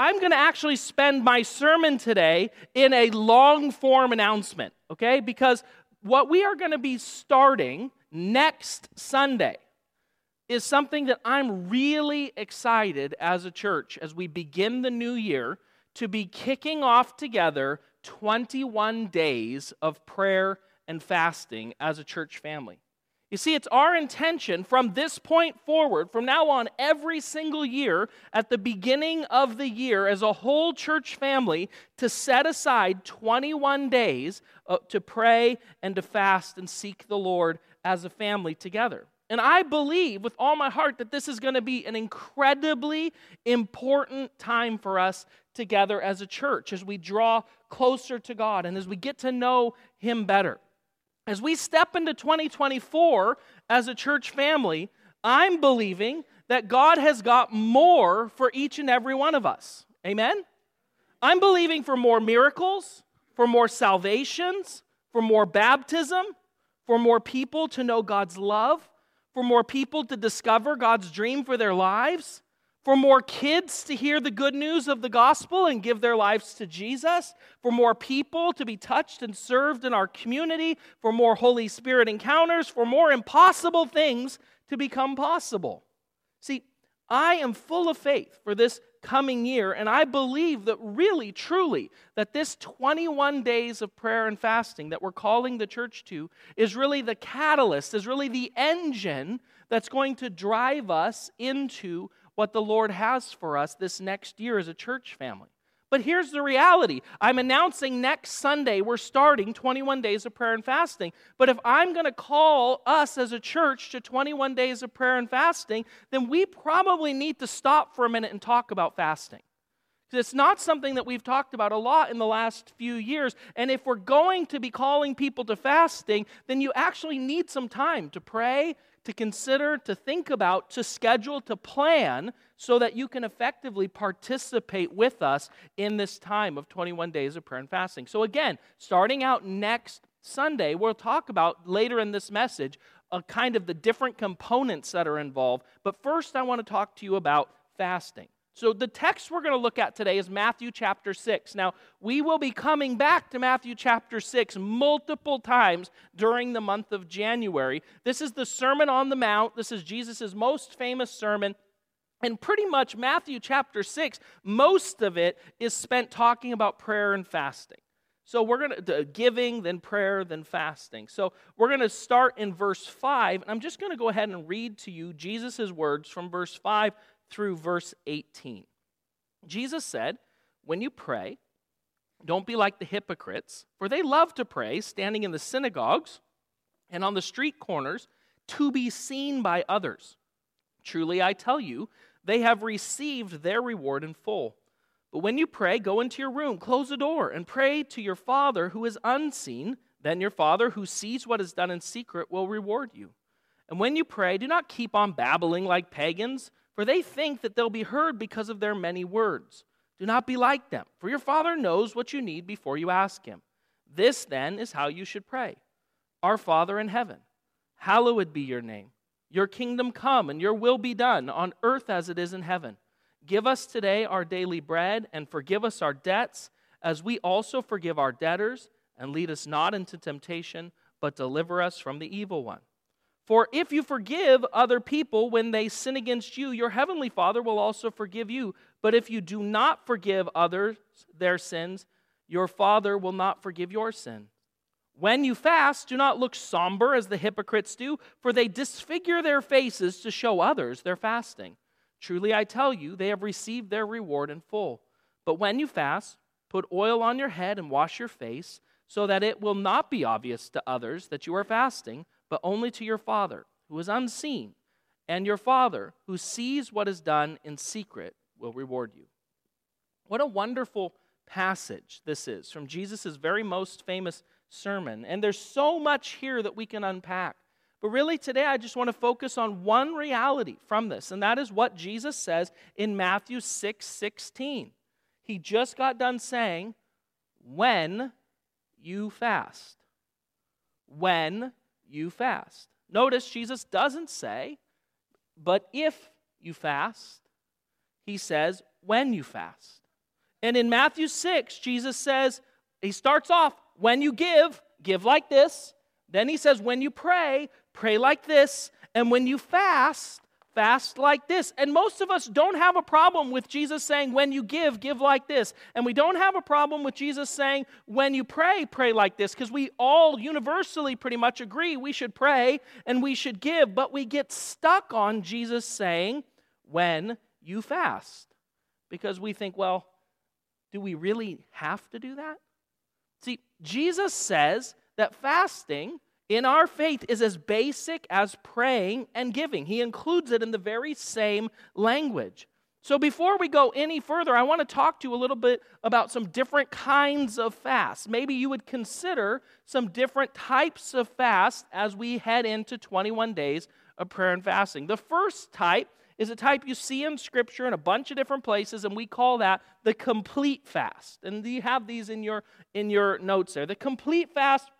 I'm going to actually spend my sermon today in a long form announcement, okay? Because what we are going to be starting next Sunday is something that I'm really excited as a church as we begin the new year to be kicking off together 21 days of prayer and fasting as a church family. You see, it's our intention from this point forward, from now on, every single year, at the beginning of the year, as a whole church family, to set aside 21 days uh, to pray and to fast and seek the Lord as a family together. And I believe with all my heart that this is going to be an incredibly important time for us together as a church as we draw closer to God and as we get to know Him better. As we step into 2024 as a church family, I'm believing that God has got more for each and every one of us. Amen? I'm believing for more miracles, for more salvations, for more baptism, for more people to know God's love, for more people to discover God's dream for their lives, for more kids to hear the good news of the gospel and give their lives to Jesus, for more people to be touched and served in our community, for more Holy Spirit encounters, for more impossible things to become possible. See, I am full of faith for this coming year, and I believe that really, truly, that this 21 days of prayer and fasting that we're calling the church to is really the catalyst, is really the engine that's going to drive us into what the Lord has for us this next year as a church family. But here's the reality I'm announcing next Sunday we're starting 21 days of prayer and fasting. But if I'm going to call us as a church to 21 days of prayer and fasting, then we probably need to stop for a minute and talk about fasting. It's not something that we've talked about a lot in the last few years. And if we're going to be calling people to fasting, then you actually need some time to pray to consider, to think about, to schedule, to plan so that you can effectively participate with us in this time of 21 days of prayer and fasting. So, again, starting out next Sunday, we'll talk about later in this message a kind of the different components that are involved. But first, I want to talk to you about fasting. So, the text we're going to look at today is Matthew chapter 6. Now, we will be coming back to Matthew chapter 6 multiple times during the month of January. This is the Sermon on the Mount. This is Jesus' most famous sermon. And pretty much Matthew chapter 6, most of it is spent talking about prayer and fasting. So we're going to giving, then prayer, then fasting. So we're going to start in verse 5. And I'm just going to go ahead and read to you Jesus' words from verse 5 through verse 18. Jesus said, When you pray, don't be like the hypocrites, for they love to pray, standing in the synagogues and on the street corners, to be seen by others. Truly, I tell you, they have received their reward in full. But when you pray, go into your room, close the door, and pray to your Father who is unseen. Then your Father who sees what is done in secret will reward you. And when you pray, do not keep on babbling like pagans for they think that they'll be heard because of their many words. Do not be like them, for your Father knows what you need before you ask Him. This, then, is how you should pray Our Father in heaven, hallowed be your name. Your kingdom come, and your will be done, on earth as it is in heaven. Give us today our daily bread, and forgive us our debts, as we also forgive our debtors, and lead us not into temptation, but deliver us from the evil one. For if you forgive other people when they sin against you, your heavenly Father will also forgive you. But if you do not forgive others their sins, your Father will not forgive your sin. When you fast, do not look somber as the hypocrites do, for they disfigure their faces to show others their fasting. Truly, I tell you, they have received their reward in full. But when you fast, put oil on your head and wash your face, so that it will not be obvious to others that you are fasting but only to your Father who is unseen, and your Father who sees what is done in secret will reward you. What a wonderful passage this is from Jesus' very most famous sermon. And there's so much here that we can unpack. But really, today, I just want to focus on one reality from this, and that is what Jesus says in Matthew 6 16. He just got done saying, When you fast. When you fast. Notice Jesus doesn't say, but if you fast, he says, when you fast. And in Matthew 6, Jesus says, he starts off, when you give, give like this. Then he says, when you pray, pray like this. And when you fast, fast like this. And most of us don't have a problem with Jesus saying, when you give, give like this. And we don't have a problem with Jesus saying, when you pray, pray like this, because we all universally pretty much agree we should pray and we should give. But we get stuck on Jesus saying, when you fast. Because we think, well, do we really have to do that? See, Jesus says that fasting in our faith is as basic as praying and giving. He includes it in the very same language. So, before we go any further, I want to talk to you a little bit about some different kinds of fasts. Maybe you would consider some different types of fast as we head into 21 days of prayer and fasting. The first type is a type you see in Scripture in a bunch of different places, and we call that the complete fast. And you have these in your, in your notes there. The complete fast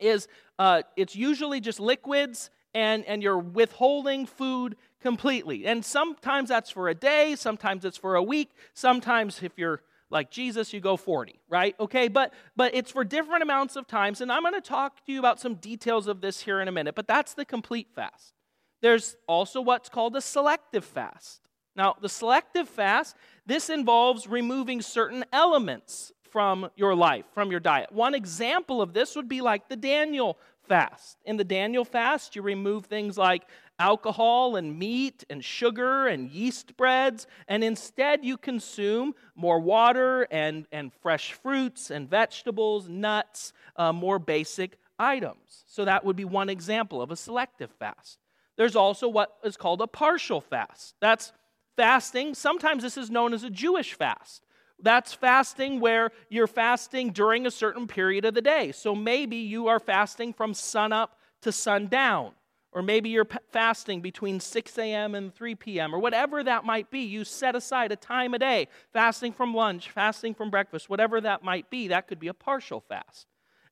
is uh, it's usually just liquids and, and you're withholding food completely. And sometimes that's for a day, sometimes it's for a week, sometimes if you're like Jesus, you go 40, right? Okay, but but it's for different amounts of times, and I'm going to talk to you about some details of this here in a minute, but that's the complete fast. There's also what's called a selective fast. Now, the selective fast, this involves removing certain elements from your life, from your diet. One example of this would be like the Daniel fast. In the Daniel fast, you remove things like alcohol and meat and sugar and yeast breads, and instead you consume more water and, and fresh fruits and vegetables, nuts, uh, more basic items. So that would be one example of a selective fast. There's also what is called a partial fast. That's fasting. Sometimes this is known as a Jewish fast. That's fasting where you're fasting during a certain period of the day. So maybe you are fasting from sunup to sundown. Or maybe you're fasting between 6 a.m. and 3 p.m., or whatever that might be. You set aside a time a day, fasting from lunch, fasting from breakfast, whatever that might be. That could be a partial fast.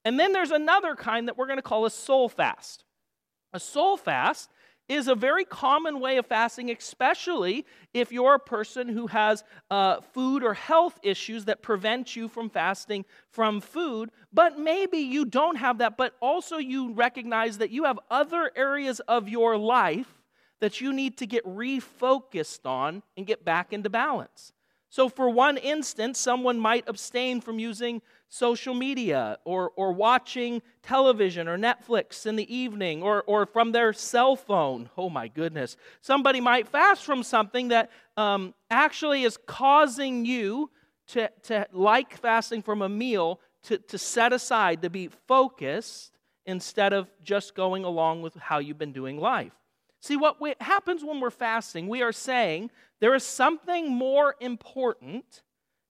And then there's another kind that we're going to call a soul fast. A soul fast is a very common way of fasting, especially if you're a person who has uh, food or health issues that prevent you from fasting from food. But maybe you don't have that, but also you recognize that you have other areas of your life that you need to get refocused on and get back into balance. So, for one instance, someone might abstain from using social media or, or watching television or Netflix in the evening or, or from their cell phone. Oh my goodness. Somebody might fast from something that um, actually is causing you to, to like fasting from a meal to, to set aside, to be focused instead of just going along with how you've been doing life. See, what happens when we're fasting, we are saying there is something more important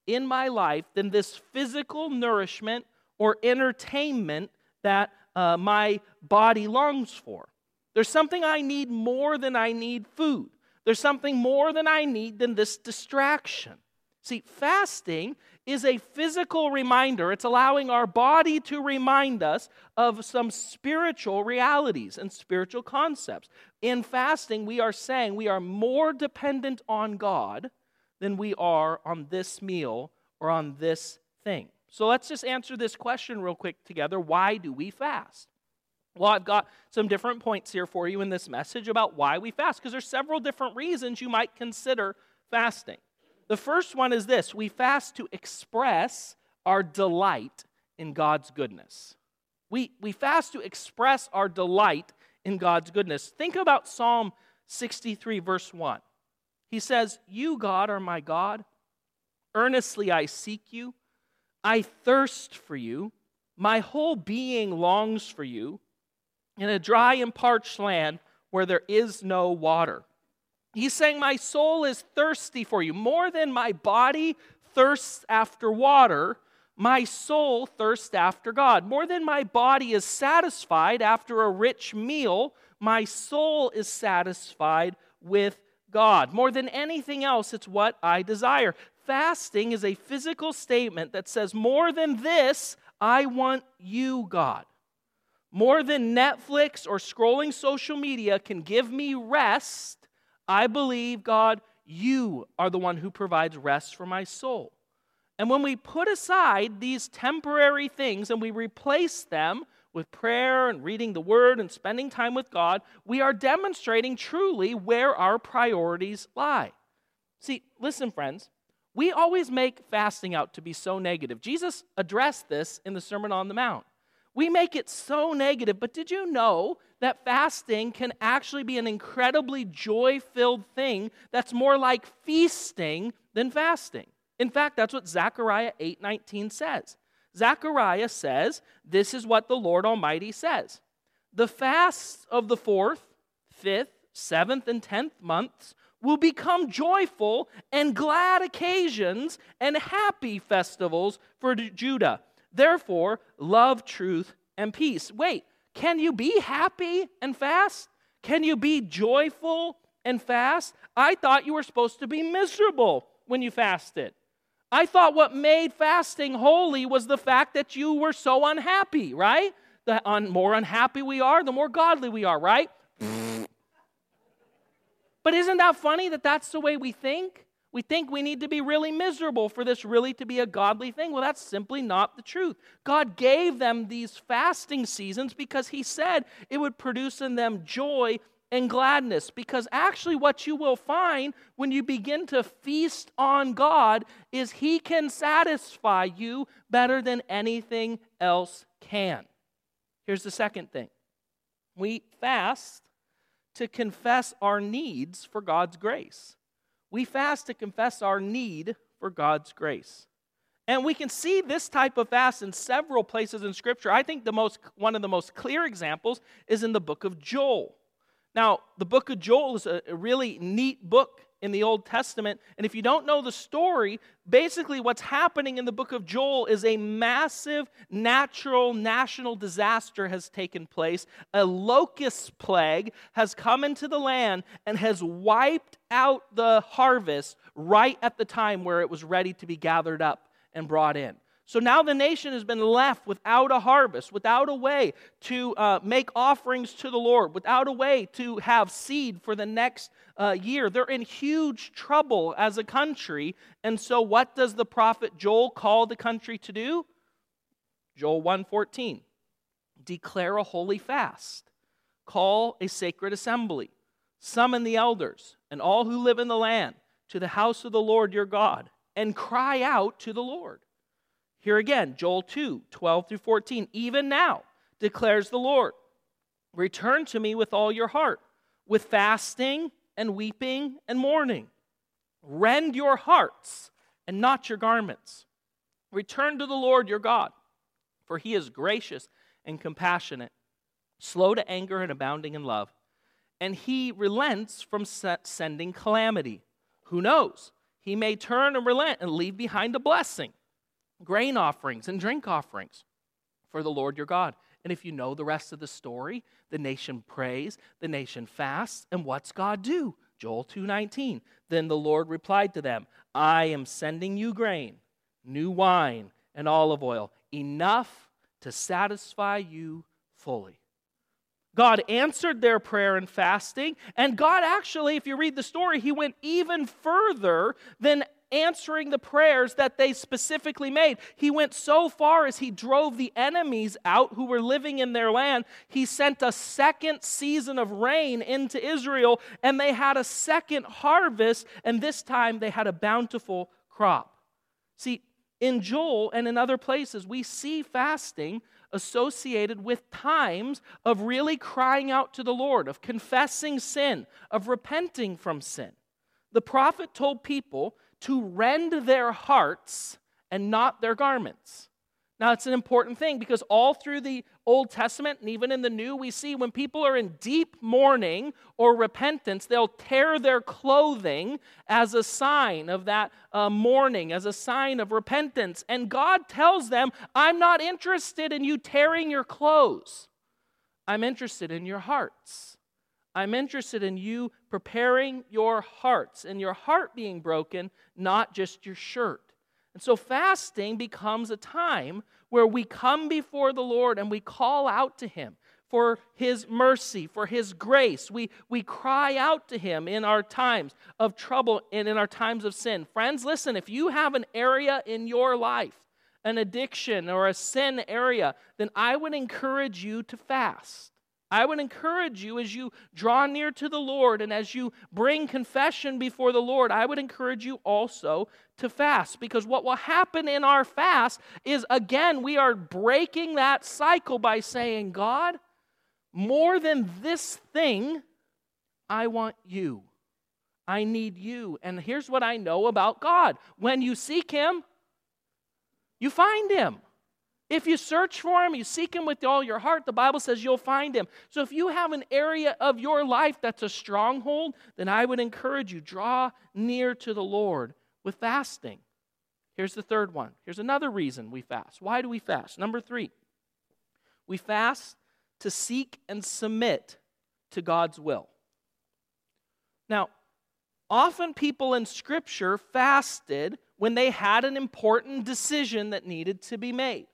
in my life than this physical nourishment or entertainment that uh, my body longs for. There's something I need more than I need food. There's something more than I need than this distraction. See, fasting is a physical reminder. It's allowing our body to remind us of some spiritual realities and spiritual concepts. In fasting, we are saying we are more dependent on God than we are on this meal or on this thing. So let's just answer this question real quick together. Why do we fast? Well, I've got some different points here for you in this message about why we fast, because there's several different reasons you might consider fasting. The first one is this we fast to express our delight in God's goodness. We, we fast to express our delight in God's goodness. Think about Psalm 63, verse 1. He says, You, God, are my God. Earnestly I seek you. I thirst for you. My whole being longs for you in a dry and parched land where there is no water. He's saying, My soul is thirsty for you. More than my body thirsts after water, my soul thirsts after God. More than my body is satisfied after a rich meal, my soul is satisfied with God. More than anything else, it's what I desire. Fasting is a physical statement that says, More than this, I want you, God. More than Netflix or scrolling social media can give me rest, I believe, God, you are the one who provides rest for my soul. And when we put aside these temporary things and we replace them with prayer and reading the word and spending time with God, we are demonstrating truly where our priorities lie. See, listen, friends, we always make fasting out to be so negative. Jesus addressed this in the Sermon on the Mount. We make it so negative, but did you know that fasting can actually be an incredibly joy filled thing that's more like feasting than fasting? In fact, that's what Zechariah 8:19 says. Zechariah says, This is what the Lord Almighty says. The fasts of the fourth, fifth, seventh, and tenth months will become joyful and glad occasions and happy festivals for Judah. Therefore, love, truth, and peace. Wait, can you be happy and fast? Can you be joyful and fast? I thought you were supposed to be miserable when you fasted. I thought what made fasting holy was the fact that you were so unhappy, right? The un- more unhappy we are, the more godly we are, right? but isn't that funny that that's the way we think? We think we need to be really miserable for this really to be a godly thing. Well, that's simply not the truth. God gave them these fasting seasons because He said it would produce in them joy and gladness. Because actually, what you will find when you begin to feast on God is He can satisfy you better than anything else can. Here's the second thing we fast to confess our needs for God's grace. We fast to confess our need for God's grace. And we can see this type of fast in several places in Scripture. I think the most, one of the most clear examples is in the book of Joel. Now, the book of Joel is a really neat book in the Old Testament. And if you don't know the story, basically what's happening in the book of Joel is a massive natural national disaster has taken place. A locust plague has come into the land and has wiped out the harvest right at the time where it was ready to be gathered up and brought in. So now the nation has been left without a harvest, without a way to uh, make offerings to the Lord, without a way to have seed for the next uh, year. They're in huge trouble as a country. And so what does the prophet Joel call the country to do? Joel 1:14. Declare a holy fast. Call a sacred assembly. Summon the elders and all who live in the land to the house of the Lord your God and cry out to the Lord. Here again, Joel 2 12 through 14. Even now, declares the Lord, return to me with all your heart, with fasting and weeping and mourning. Rend your hearts and not your garments. Return to the Lord your God, for he is gracious and compassionate, slow to anger and abounding in love. And he relents from sending calamity. Who knows? He may turn and relent and leave behind a blessing grain offerings and drink offerings for the Lord your God. And if you know the rest of the story, the nation prays, the nation fasts, and what's God do? Joel 2:19. Then the Lord replied to them, I am sending you grain, new wine, and olive oil, enough to satisfy you fully. God answered their prayer and fasting, and God actually, if you read the story, he went even further than answering the prayers that they specifically made. He went so far as he drove the enemies out who were living in their land. He sent a second season of rain into Israel, and they had a second harvest, and this time they had a bountiful crop. See, in Joel and in other places, we see fasting associated with times of really crying out to the Lord, of confessing sin, of repenting from sin. The prophet told people to rend their hearts and not their garments. Now, it's an important thing because all through the Old Testament and even in the New, we see when people are in deep mourning or repentance, they'll tear their clothing as a sign of that uh, mourning, as a sign of repentance. And God tells them, I'm not interested in you tearing your clothes, I'm interested in your hearts. I'm interested in you preparing your hearts and your heart being broken, not just your shirt. And so fasting becomes a time where we come before the Lord and we call out to Him for His mercy, for His grace. We, we cry out to Him in our times of trouble and in our times of sin. Friends, listen, if you have an area in your life, an addiction or a sin area, then I would encourage you to fast. I would encourage you as you draw near to the Lord and as you bring confession before the Lord, I would encourage you also to fast because what will happen in our fast is again, we are breaking that cycle by saying, God, more than this thing, I want you. I need you. And here's what I know about God when you seek Him, you find Him. If you search for him, you seek him with all your heart, the Bible says you'll find him. So if you have an area of your life that's a stronghold, then I would encourage you draw near to the Lord with fasting. Here's the third one. Here's another reason we fast. Why do we fast? Number 3. We fast to seek and submit to God's will. Now, often people in scripture fasted when they had an important decision that needed to be made.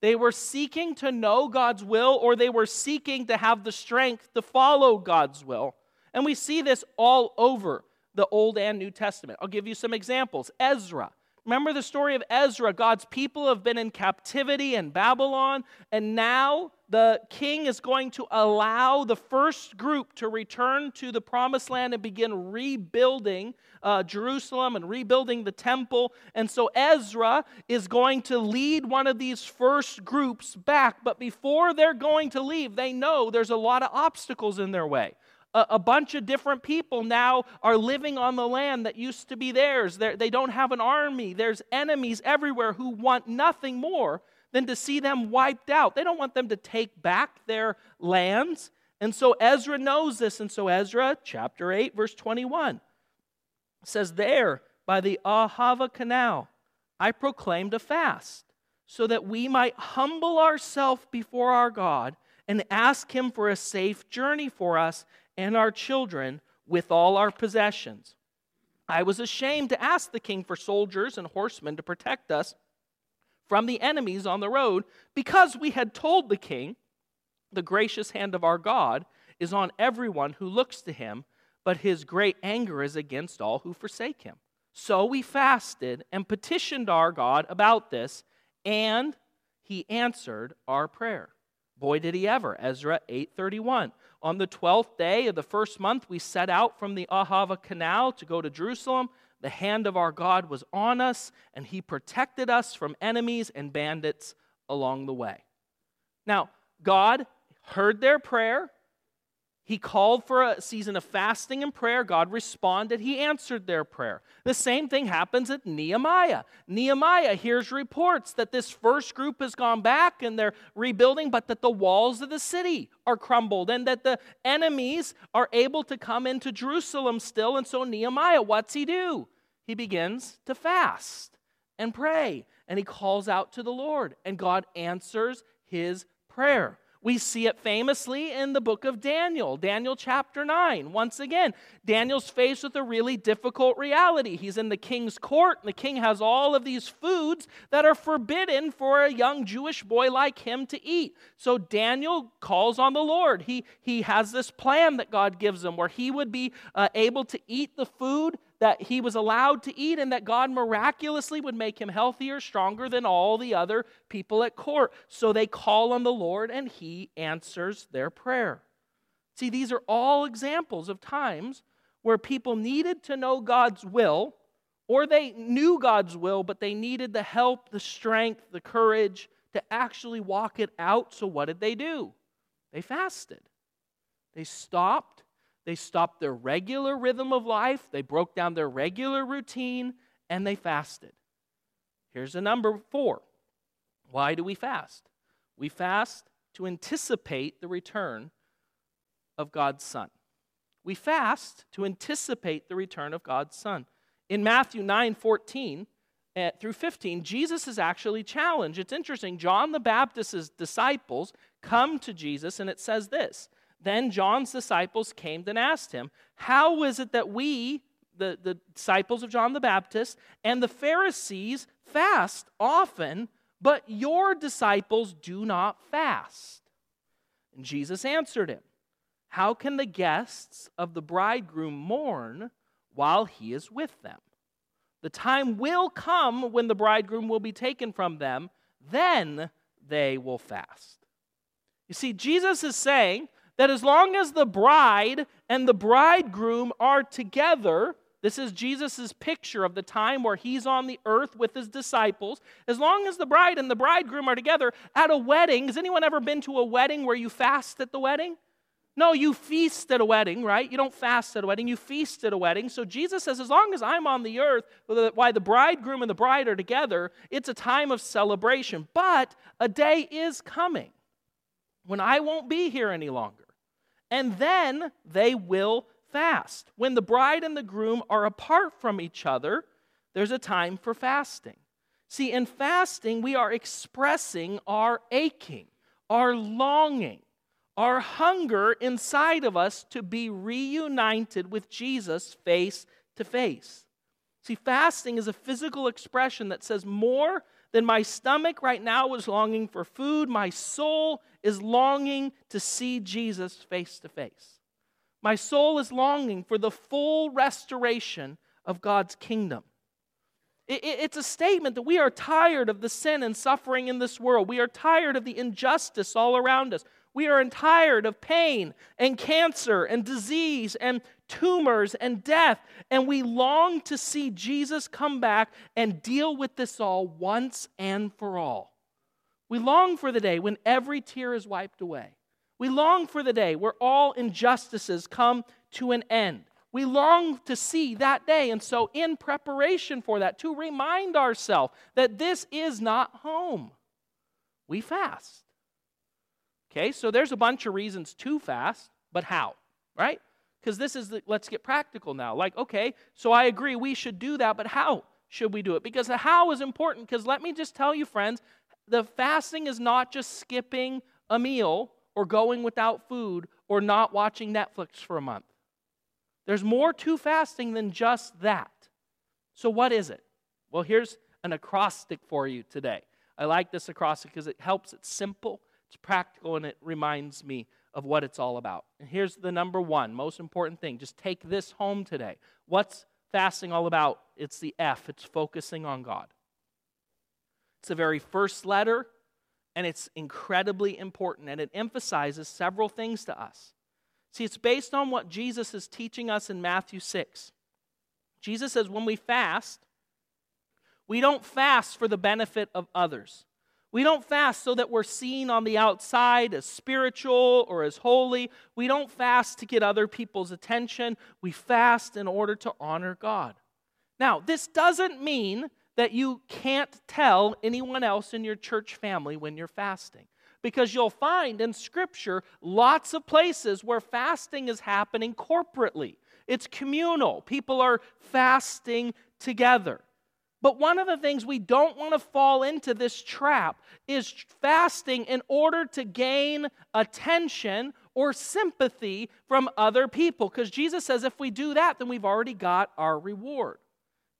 They were seeking to know God's will or they were seeking to have the strength to follow God's will. And we see this all over the Old and New Testament. I'll give you some examples. Ezra. Remember the story of Ezra? God's people have been in captivity in Babylon, and now the king is going to allow the first group to return to the promised land and begin rebuilding uh, Jerusalem and rebuilding the temple. And so Ezra is going to lead one of these first groups back. But before they're going to leave, they know there's a lot of obstacles in their way. A, a bunch of different people now are living on the land that used to be theirs. They're, they do not have an army. There's enemies everywhere who want nothing more than to see them wiped out. They don't want them to take back their lands. And so Ezra knows this. And so Ezra, chapter 8, verse 21, says, There, by the Ahava Canal, I proclaimed a fast, so that we might humble ourselves before our God and ask Him for a safe journey for us and our children with all our possessions. I was ashamed to ask the king for soldiers and horsemen to protect us from the enemies on the road because we had told the king, The gracious hand of our God is on everyone who looks to him, but his great anger is against all who forsake him. So we fasted and petitioned our God about this, and he answered our prayer. Boy, did he ever. Ezra 8:31. On the 12th day of the first month, we set out from the Ahava Canal to go to Jerusalem the hand of our God was on us, and he protected us from enemies and bandits along the way. Now, God heard their prayer. He called for a season of fasting and prayer. God responded. He answered their prayer. The same thing happens at Nehemiah. Nehemiah hears reports that this first group has gone back and they're rebuilding, but that the walls of the city are crumbled and that the enemies are able to come into Jerusalem still. And so, Nehemiah, what's he do? He begins to fast and pray and he calls out to the Lord, and God answers his prayer. We see it famously in the book of Daniel, Daniel chapter 9. Once again, Daniel's faced with a really difficult reality. He's in the king's court, and the king has all of these foods that are forbidden for a young Jewish boy like him to eat. So Daniel calls on the Lord. He, he has this plan that God gives him where he would be uh, able to eat the food that he was allowed to eat and that God miraculously would make him healthier, stronger than all the other people at court. So they call on the Lord and he answers their prayer. See, these are all examples of times where people needed to know God's will, or they knew God's will, but they needed the help, the strength, the courage to actually walk it out. So what did they do? They fasted. They stopped they stopped their regular rhythm of life, they broke down their regular routine, and they fasted. Here's a number four. Why do we fast? We fast to anticipate the return of God's Son. We fast to anticipate the return of God's Son. In Matthew 9 14 uh, through 15, Jesus is actually challenged. It's interesting. John the Baptist's disciples come to Jesus, and it says this then John's disciples came and asked him, How is it that we, the, the disciples of John the Baptist, and the Pharisees fast often, but your disciples do not fast? And Jesus answered him, How can the guests of the bridegroom mourn while he is with them? The time will come when the bridegroom will be taken from them, then they will fast. You see, Jesus is saying that as long as the bride and the bridegroom are together, this is Jesus' picture of the time where he's on the earth with his disciples. As long as the bride and the bridegroom are together at a wedding, has anyone ever been to a wedding where you fast at the wedding? No, you feast at a wedding, right? You don't fast at a wedding, you feast at a wedding. So Jesus says, as long as I'm on the earth, why the bridegroom and the bride are together, it's a time of celebration. But a day is coming when I won't be here any longer. And then they will fast. When the bride and the groom are apart from each other, there's a time for fasting. See, in fasting, we are expressing our aching, our longing, our hunger inside of us to be reunited with Jesus face to face. See, fasting is a physical expression that says more than my stomach right now is longing for food, my soul is longing to see Jesus face to face. My soul is longing for the full restoration of God's kingdom. It's a statement that we are tired of the sin and suffering in this world. We are tired of the injustice all around us. We are tired of pain and cancer and disease and tumors and death. And we long to see Jesus come back and deal with this all once and for all. We long for the day when every tear is wiped away. We long for the day where all injustices come to an end. We long to see that day. And so, in preparation for that, to remind ourselves that this is not home, we fast. Okay, so there's a bunch of reasons to fast, but how, right? Because this is the, let's get practical now. Like, okay, so I agree we should do that, but how should we do it? Because the how is important. Because let me just tell you, friends, the fasting is not just skipping a meal or going without food or not watching Netflix for a month. There's more to fasting than just that. So, what is it? Well, here's an acrostic for you today. I like this acrostic because it helps, it's simple, it's practical, and it reminds me of what it's all about. And here's the number one most important thing. Just take this home today. What's fasting all about? It's the F, it's focusing on God. It's the very first letter and it's incredibly important, and it emphasizes several things to us. See, it's based on what Jesus is teaching us in Matthew 6. Jesus says when we fast, we don't fast for the benefit of others. We don't fast so that we're seen on the outside as spiritual or as holy. We don't fast to get other people's attention. We fast in order to honor God. Now, this doesn't mean that you can't tell anyone else in your church family when you're fasting. Because you'll find in Scripture lots of places where fasting is happening corporately. It's communal. People are fasting together. But one of the things we don't want to fall into this trap is fasting in order to gain attention or sympathy from other people. Because Jesus says if we do that, then we've already got our reward.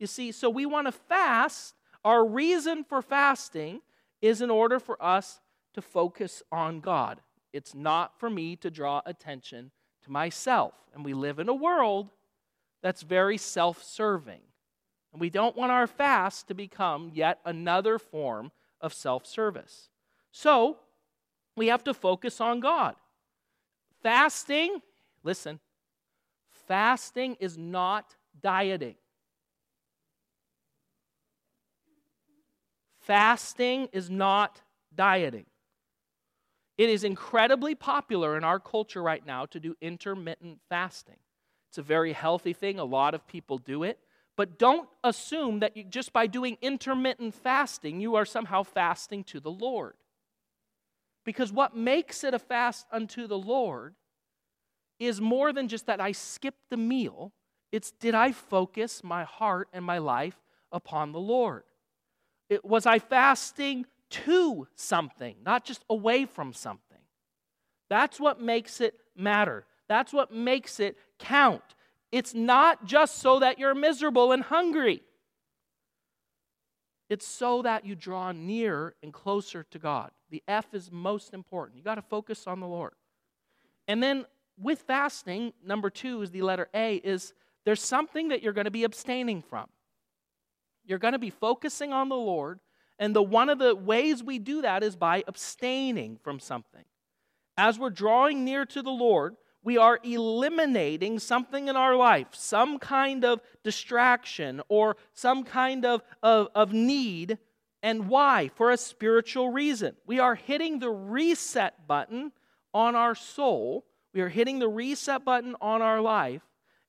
You see, so we want to fast. Our reason for fasting is in order for us to focus on God. It's not for me to draw attention to myself. And we live in a world that's very self serving. And we don't want our fast to become yet another form of self service. So we have to focus on God. Fasting, listen, fasting is not dieting. Fasting is not dieting. It is incredibly popular in our culture right now to do intermittent fasting. It's a very healthy thing. A lot of people do it. But don't assume that you, just by doing intermittent fasting, you are somehow fasting to the Lord. Because what makes it a fast unto the Lord is more than just that I skipped the meal, it's did I focus my heart and my life upon the Lord? It, was I fasting to something, not just away from something? That's what makes it matter. That's what makes it count. It's not just so that you're miserable and hungry. It's so that you draw near and closer to God. The F is most important. You got to focus on the Lord. And then with fasting, number two is the letter A, is there's something that you're going to be abstaining from. You're going to be focusing on the Lord, and the one of the ways we do that is by abstaining from something. As we're drawing near to the Lord, we are eliminating something in our life, some kind of distraction or some kind of, of, of need. And why? For a spiritual reason. We are hitting the reset button on our soul, we are hitting the reset button on our life.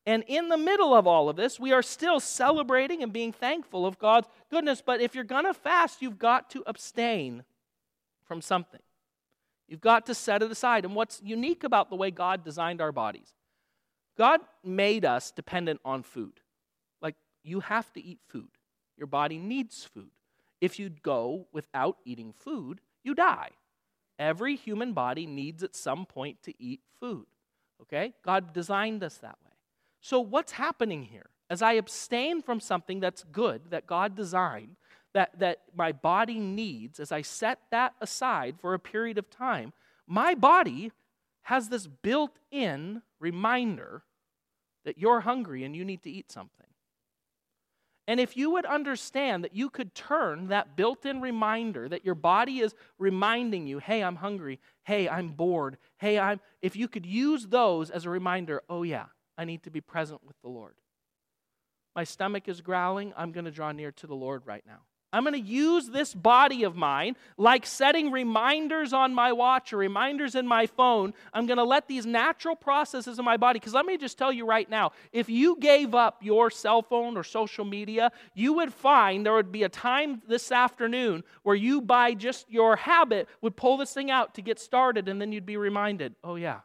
And in the middle of all of this, we are still celebrating and being thankful of God's goodness. But if you're going to fast, you've got to abstain from something. You've got to set it aside. And what's unique about the way God designed our bodies, God made us dependent on food. Like, you have to eat food, your body needs food. If you go without eating food, you die. Every human body needs at some point to eat food. Okay? God designed us that way. So, what's happening here? As I abstain from something that's good, that God designed, that, that my body needs, as I set that aside for a period of time, my body has this built in reminder that you're hungry and you need to eat something. And if you would understand that you could turn that built in reminder that your body is reminding you, hey, I'm hungry, hey, I'm bored, hey, I'm, if you could use those as a reminder, oh, yeah, I need to be present with the Lord. My stomach is growling, I'm going to draw near to the Lord right now. I'm going to use this body of mine, like setting reminders on my watch or reminders in my phone. I'm going to let these natural processes in my body, because let me just tell you right now if you gave up your cell phone or social media, you would find there would be a time this afternoon where you, by just your habit, would pull this thing out to get started, and then you'd be reminded, oh, yeah,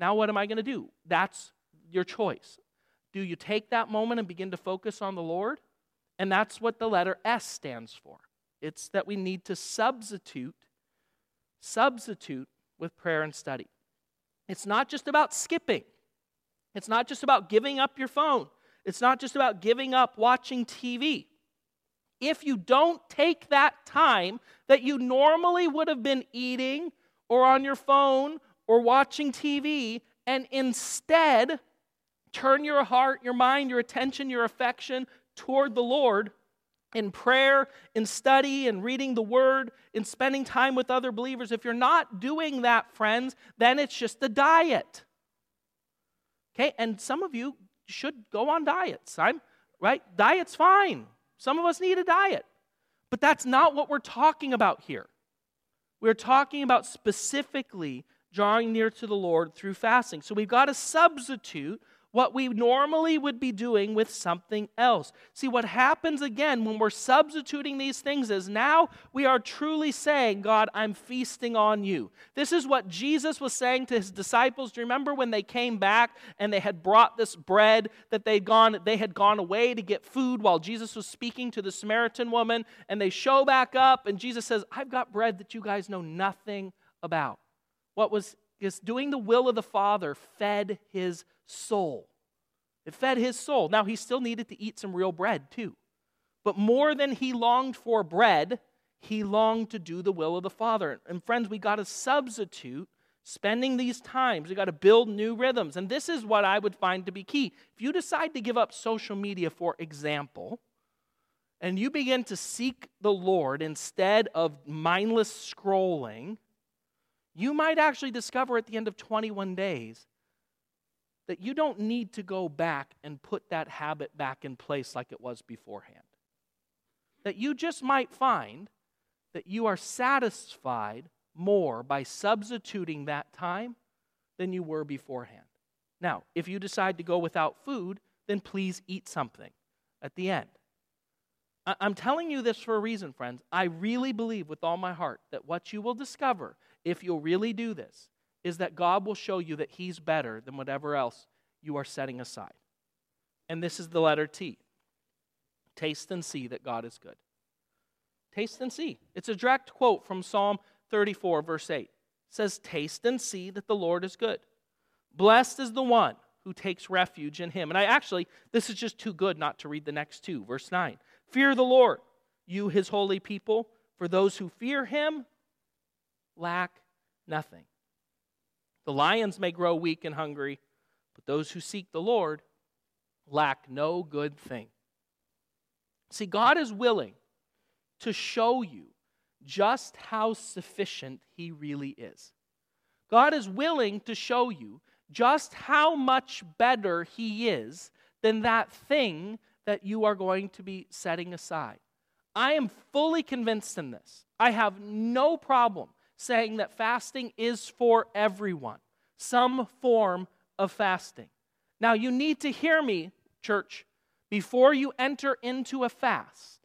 now what am I going to do? That's your choice. Do you take that moment and begin to focus on the Lord? And that's what the letter S stands for. It's that we need to substitute, substitute with prayer and study. It's not just about skipping. It's not just about giving up your phone. It's not just about giving up watching TV. If you don't take that time that you normally would have been eating or on your phone or watching TV and instead turn your heart, your mind, your attention, your affection toward the Lord in prayer, in study, in reading the word, in spending time with other believers, if you're not doing that, friends, then it's just a diet. Okay, and some of you should go on diets. I'm right, diet's fine. Some of us need a diet. But that's not what we're talking about here. We're talking about specifically drawing near to the Lord through fasting. So we've got to substitute what we normally would be doing with something else. See, what happens again when we're substituting these things is now we are truly saying, God, I'm feasting on you. This is what Jesus was saying to his disciples. Do you remember when they came back and they had brought this bread that they'd gone, they had gone away to get food while Jesus was speaking to the Samaritan woman, and they show back up, and Jesus says, I've got bread that you guys know nothing about. What was doing the will of the Father fed his soul. It fed his soul. Now, he still needed to eat some real bread, too. But more than he longed for bread, he longed to do the will of the Father. And friends, we got to substitute spending these times. We got to build new rhythms. And this is what I would find to be key. If you decide to give up social media, for example, and you begin to seek the Lord instead of mindless scrolling, you might actually discover at the end of 21 days that you don't need to go back and put that habit back in place like it was beforehand. That you just might find that you are satisfied more by substituting that time than you were beforehand. Now, if you decide to go without food, then please eat something at the end. I'm telling you this for a reason, friends. I really believe with all my heart that what you will discover if you'll really do this, is that God will show you that He's better than whatever else you are setting aside. And this is the letter T. Taste and see that God is good. Taste and see. It's a direct quote from Psalm 34, verse 8. It says, Taste and see that the Lord is good. Blessed is the one who takes refuge in him. And I actually, this is just too good not to read the next two. Verse 9 Fear the Lord, you his holy people, for those who fear him lack nothing. The lions may grow weak and hungry, but those who seek the Lord lack no good thing. See, God is willing to show you just how sufficient He really is. God is willing to show you just how much better He is than that thing that you are going to be setting aside. I am fully convinced in this. I have no problem saying that fasting is for everyone, some form of fasting. Now, you need to hear me, church, before you enter into a fast.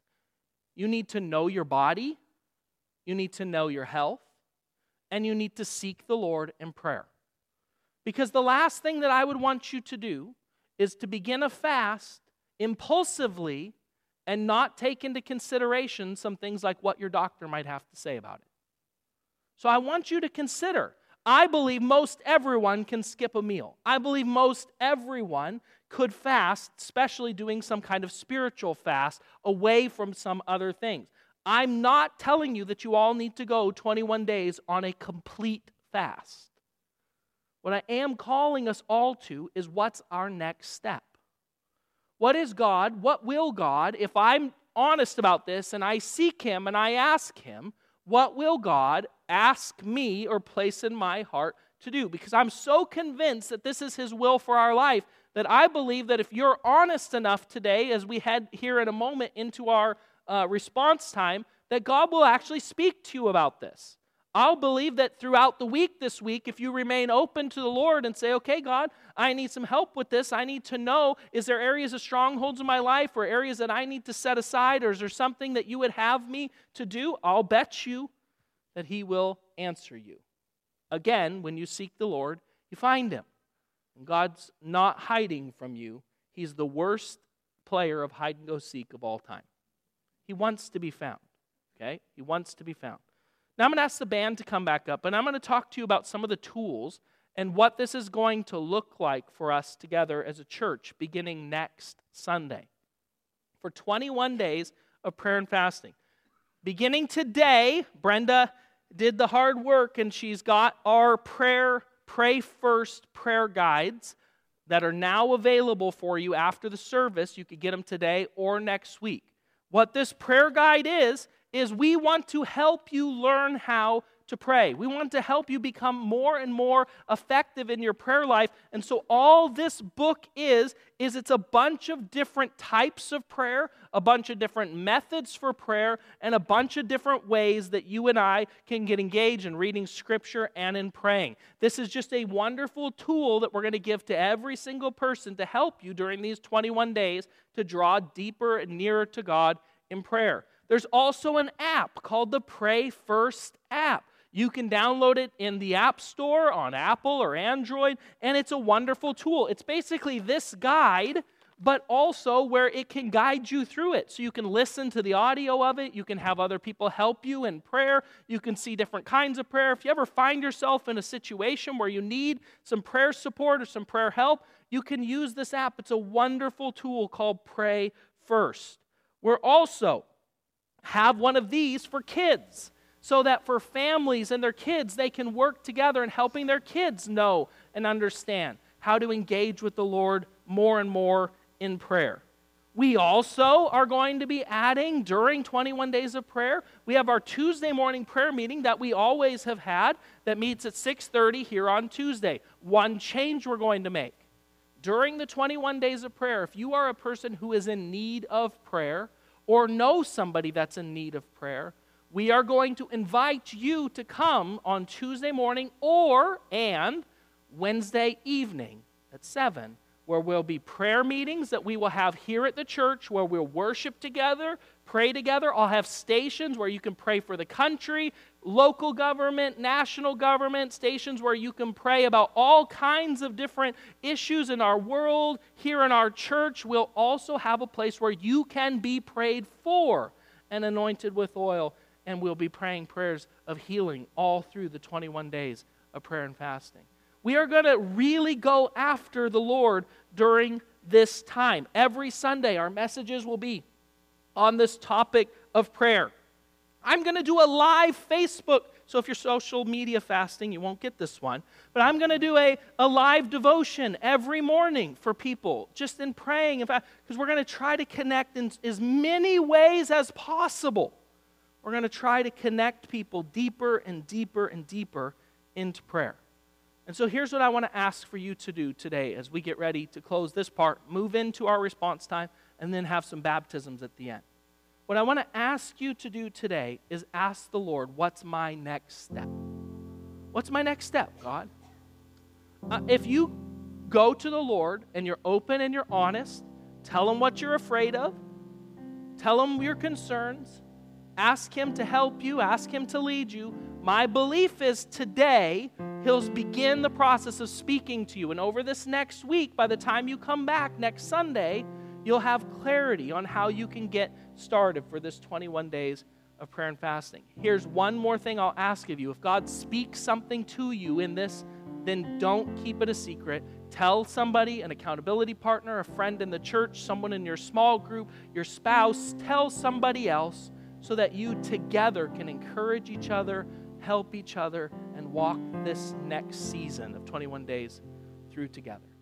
You need to know your body, you need to know your health, and you need to seek the Lord in prayer. Because the last thing that I would want you to do is to begin a fast impulsively and not take into consideration some things like what your doctor might have to say about it. So I want you to consider. I believe most everyone can skip a meal. I believe most everyone could fast, especially doing some kind of spiritual fast away from some other things. I'm not telling you that you all need to go 21 days on a complete fast. What I am calling us all to is what's our next step? What is God? What will God, if I'm honest about this and I seek Him and I ask Him, what will God ask me or place in my heart to do? Because I'm so convinced that this is His will for our life that I believe that if you're honest enough today, as we head here in a moment into our uh, response time, that God will actually speak to you about this. I'll believe that throughout the week this week, if you remain open to the Lord and say, okay, God, I need some help with this. I need to know is there areas of strongholds in my life or areas that I need to set aside, or is there something that you would have me to do? I'll bet you that He will answer you. Again, when you seek the Lord, you find Him. And God's not hiding from you, He's the worst player of hide and go seek of all time. He wants to be found. Okay? He wants to be found. Now I'm going to ask the band to come back up, and I'm going to talk to you about some of the tools and what this is going to look like for us together as a church beginning next Sunday. For 21 days of prayer and fasting. Beginning today, Brenda did the hard work and she's got our prayer, pray first prayer guides that are now available for you after the service. You could get them today or next week. What this prayer guide is, is we want to help you learn how to pray. We want to help you become more and more effective in your prayer life. And so all this book is is it's a bunch of different types of prayer, a bunch of different methods for prayer, and a bunch of different ways that you and I can get engaged in reading scripture and in praying. This is just a wonderful tool that we're going to give to every single person to help you during these 21 days to draw deeper and nearer to God in prayer. There's also an app called the Pray First app. You can download it in the App Store on Apple or Android, and it's a wonderful tool. It's basically this guide, but also where it can guide you through it. So you can listen to the audio of it, you can have other people help you in prayer, you can see different kinds of prayer. If you ever find yourself in a situation where you need some prayer support or some prayer help, you can use this app. It's a wonderful tool called Pray First. We're also have one of these for kids so that for families and their kids, they can work together in helping their kids know and understand how to engage with the Lord more and more in prayer. We also are going to be adding during 21 days of prayer. We have our Tuesday morning prayer meeting that we always have had that meets at 6:30 here on Tuesday. One change we're going to make. During the 21 days of prayer, if you are a person who is in need of prayer, or know somebody that's in need of prayer, we are going to invite you to come on Tuesday morning or and Wednesday evening at 7 where we'll be prayer meetings that we will have here at the church where we'll worship together, pray together. I'll have stations where you can pray for the country, local government, national government, stations where you can pray about all kinds of different issues in our world. Here in our church, we'll also have a place where you can be prayed for and anointed with oil. And we'll be praying prayers of healing all through the 21 days of prayer and fasting. We are going to really go after the Lord during this time. Every Sunday, our messages will be on this topic of prayer. I'm going to do a live Facebook. So if you're social media fasting, you won't get this one. But I'm going to do a, a live devotion every morning for people, just in praying. In fact, Because we're going to try to connect in as many ways as possible. We're going to try to connect people deeper and deeper and deeper into prayer. And so here's what I want to ask for you to do today as we get ready to close this part, move into our response time, and then have some baptisms at the end. What I want to ask you to do today is ask the Lord, what's my next step? What's my next step, God? Uh, if you go to the Lord and you're open and you're honest, tell him what you're afraid of, tell him your concerns, ask him to help you, ask him to lead you. My belief is today he'll begin the process of speaking to you. And over this next week, by the time you come back next Sunday, you'll have clarity on how you can get started for this 21 days of prayer and fasting. Here's one more thing I'll ask of you. If God speaks something to you in this, then don't keep it a secret. Tell somebody, an accountability partner, a friend in the church, someone in your small group, your spouse. Tell somebody else so that you together can encourage each other, help each other, and walk this next season of 21 days through together.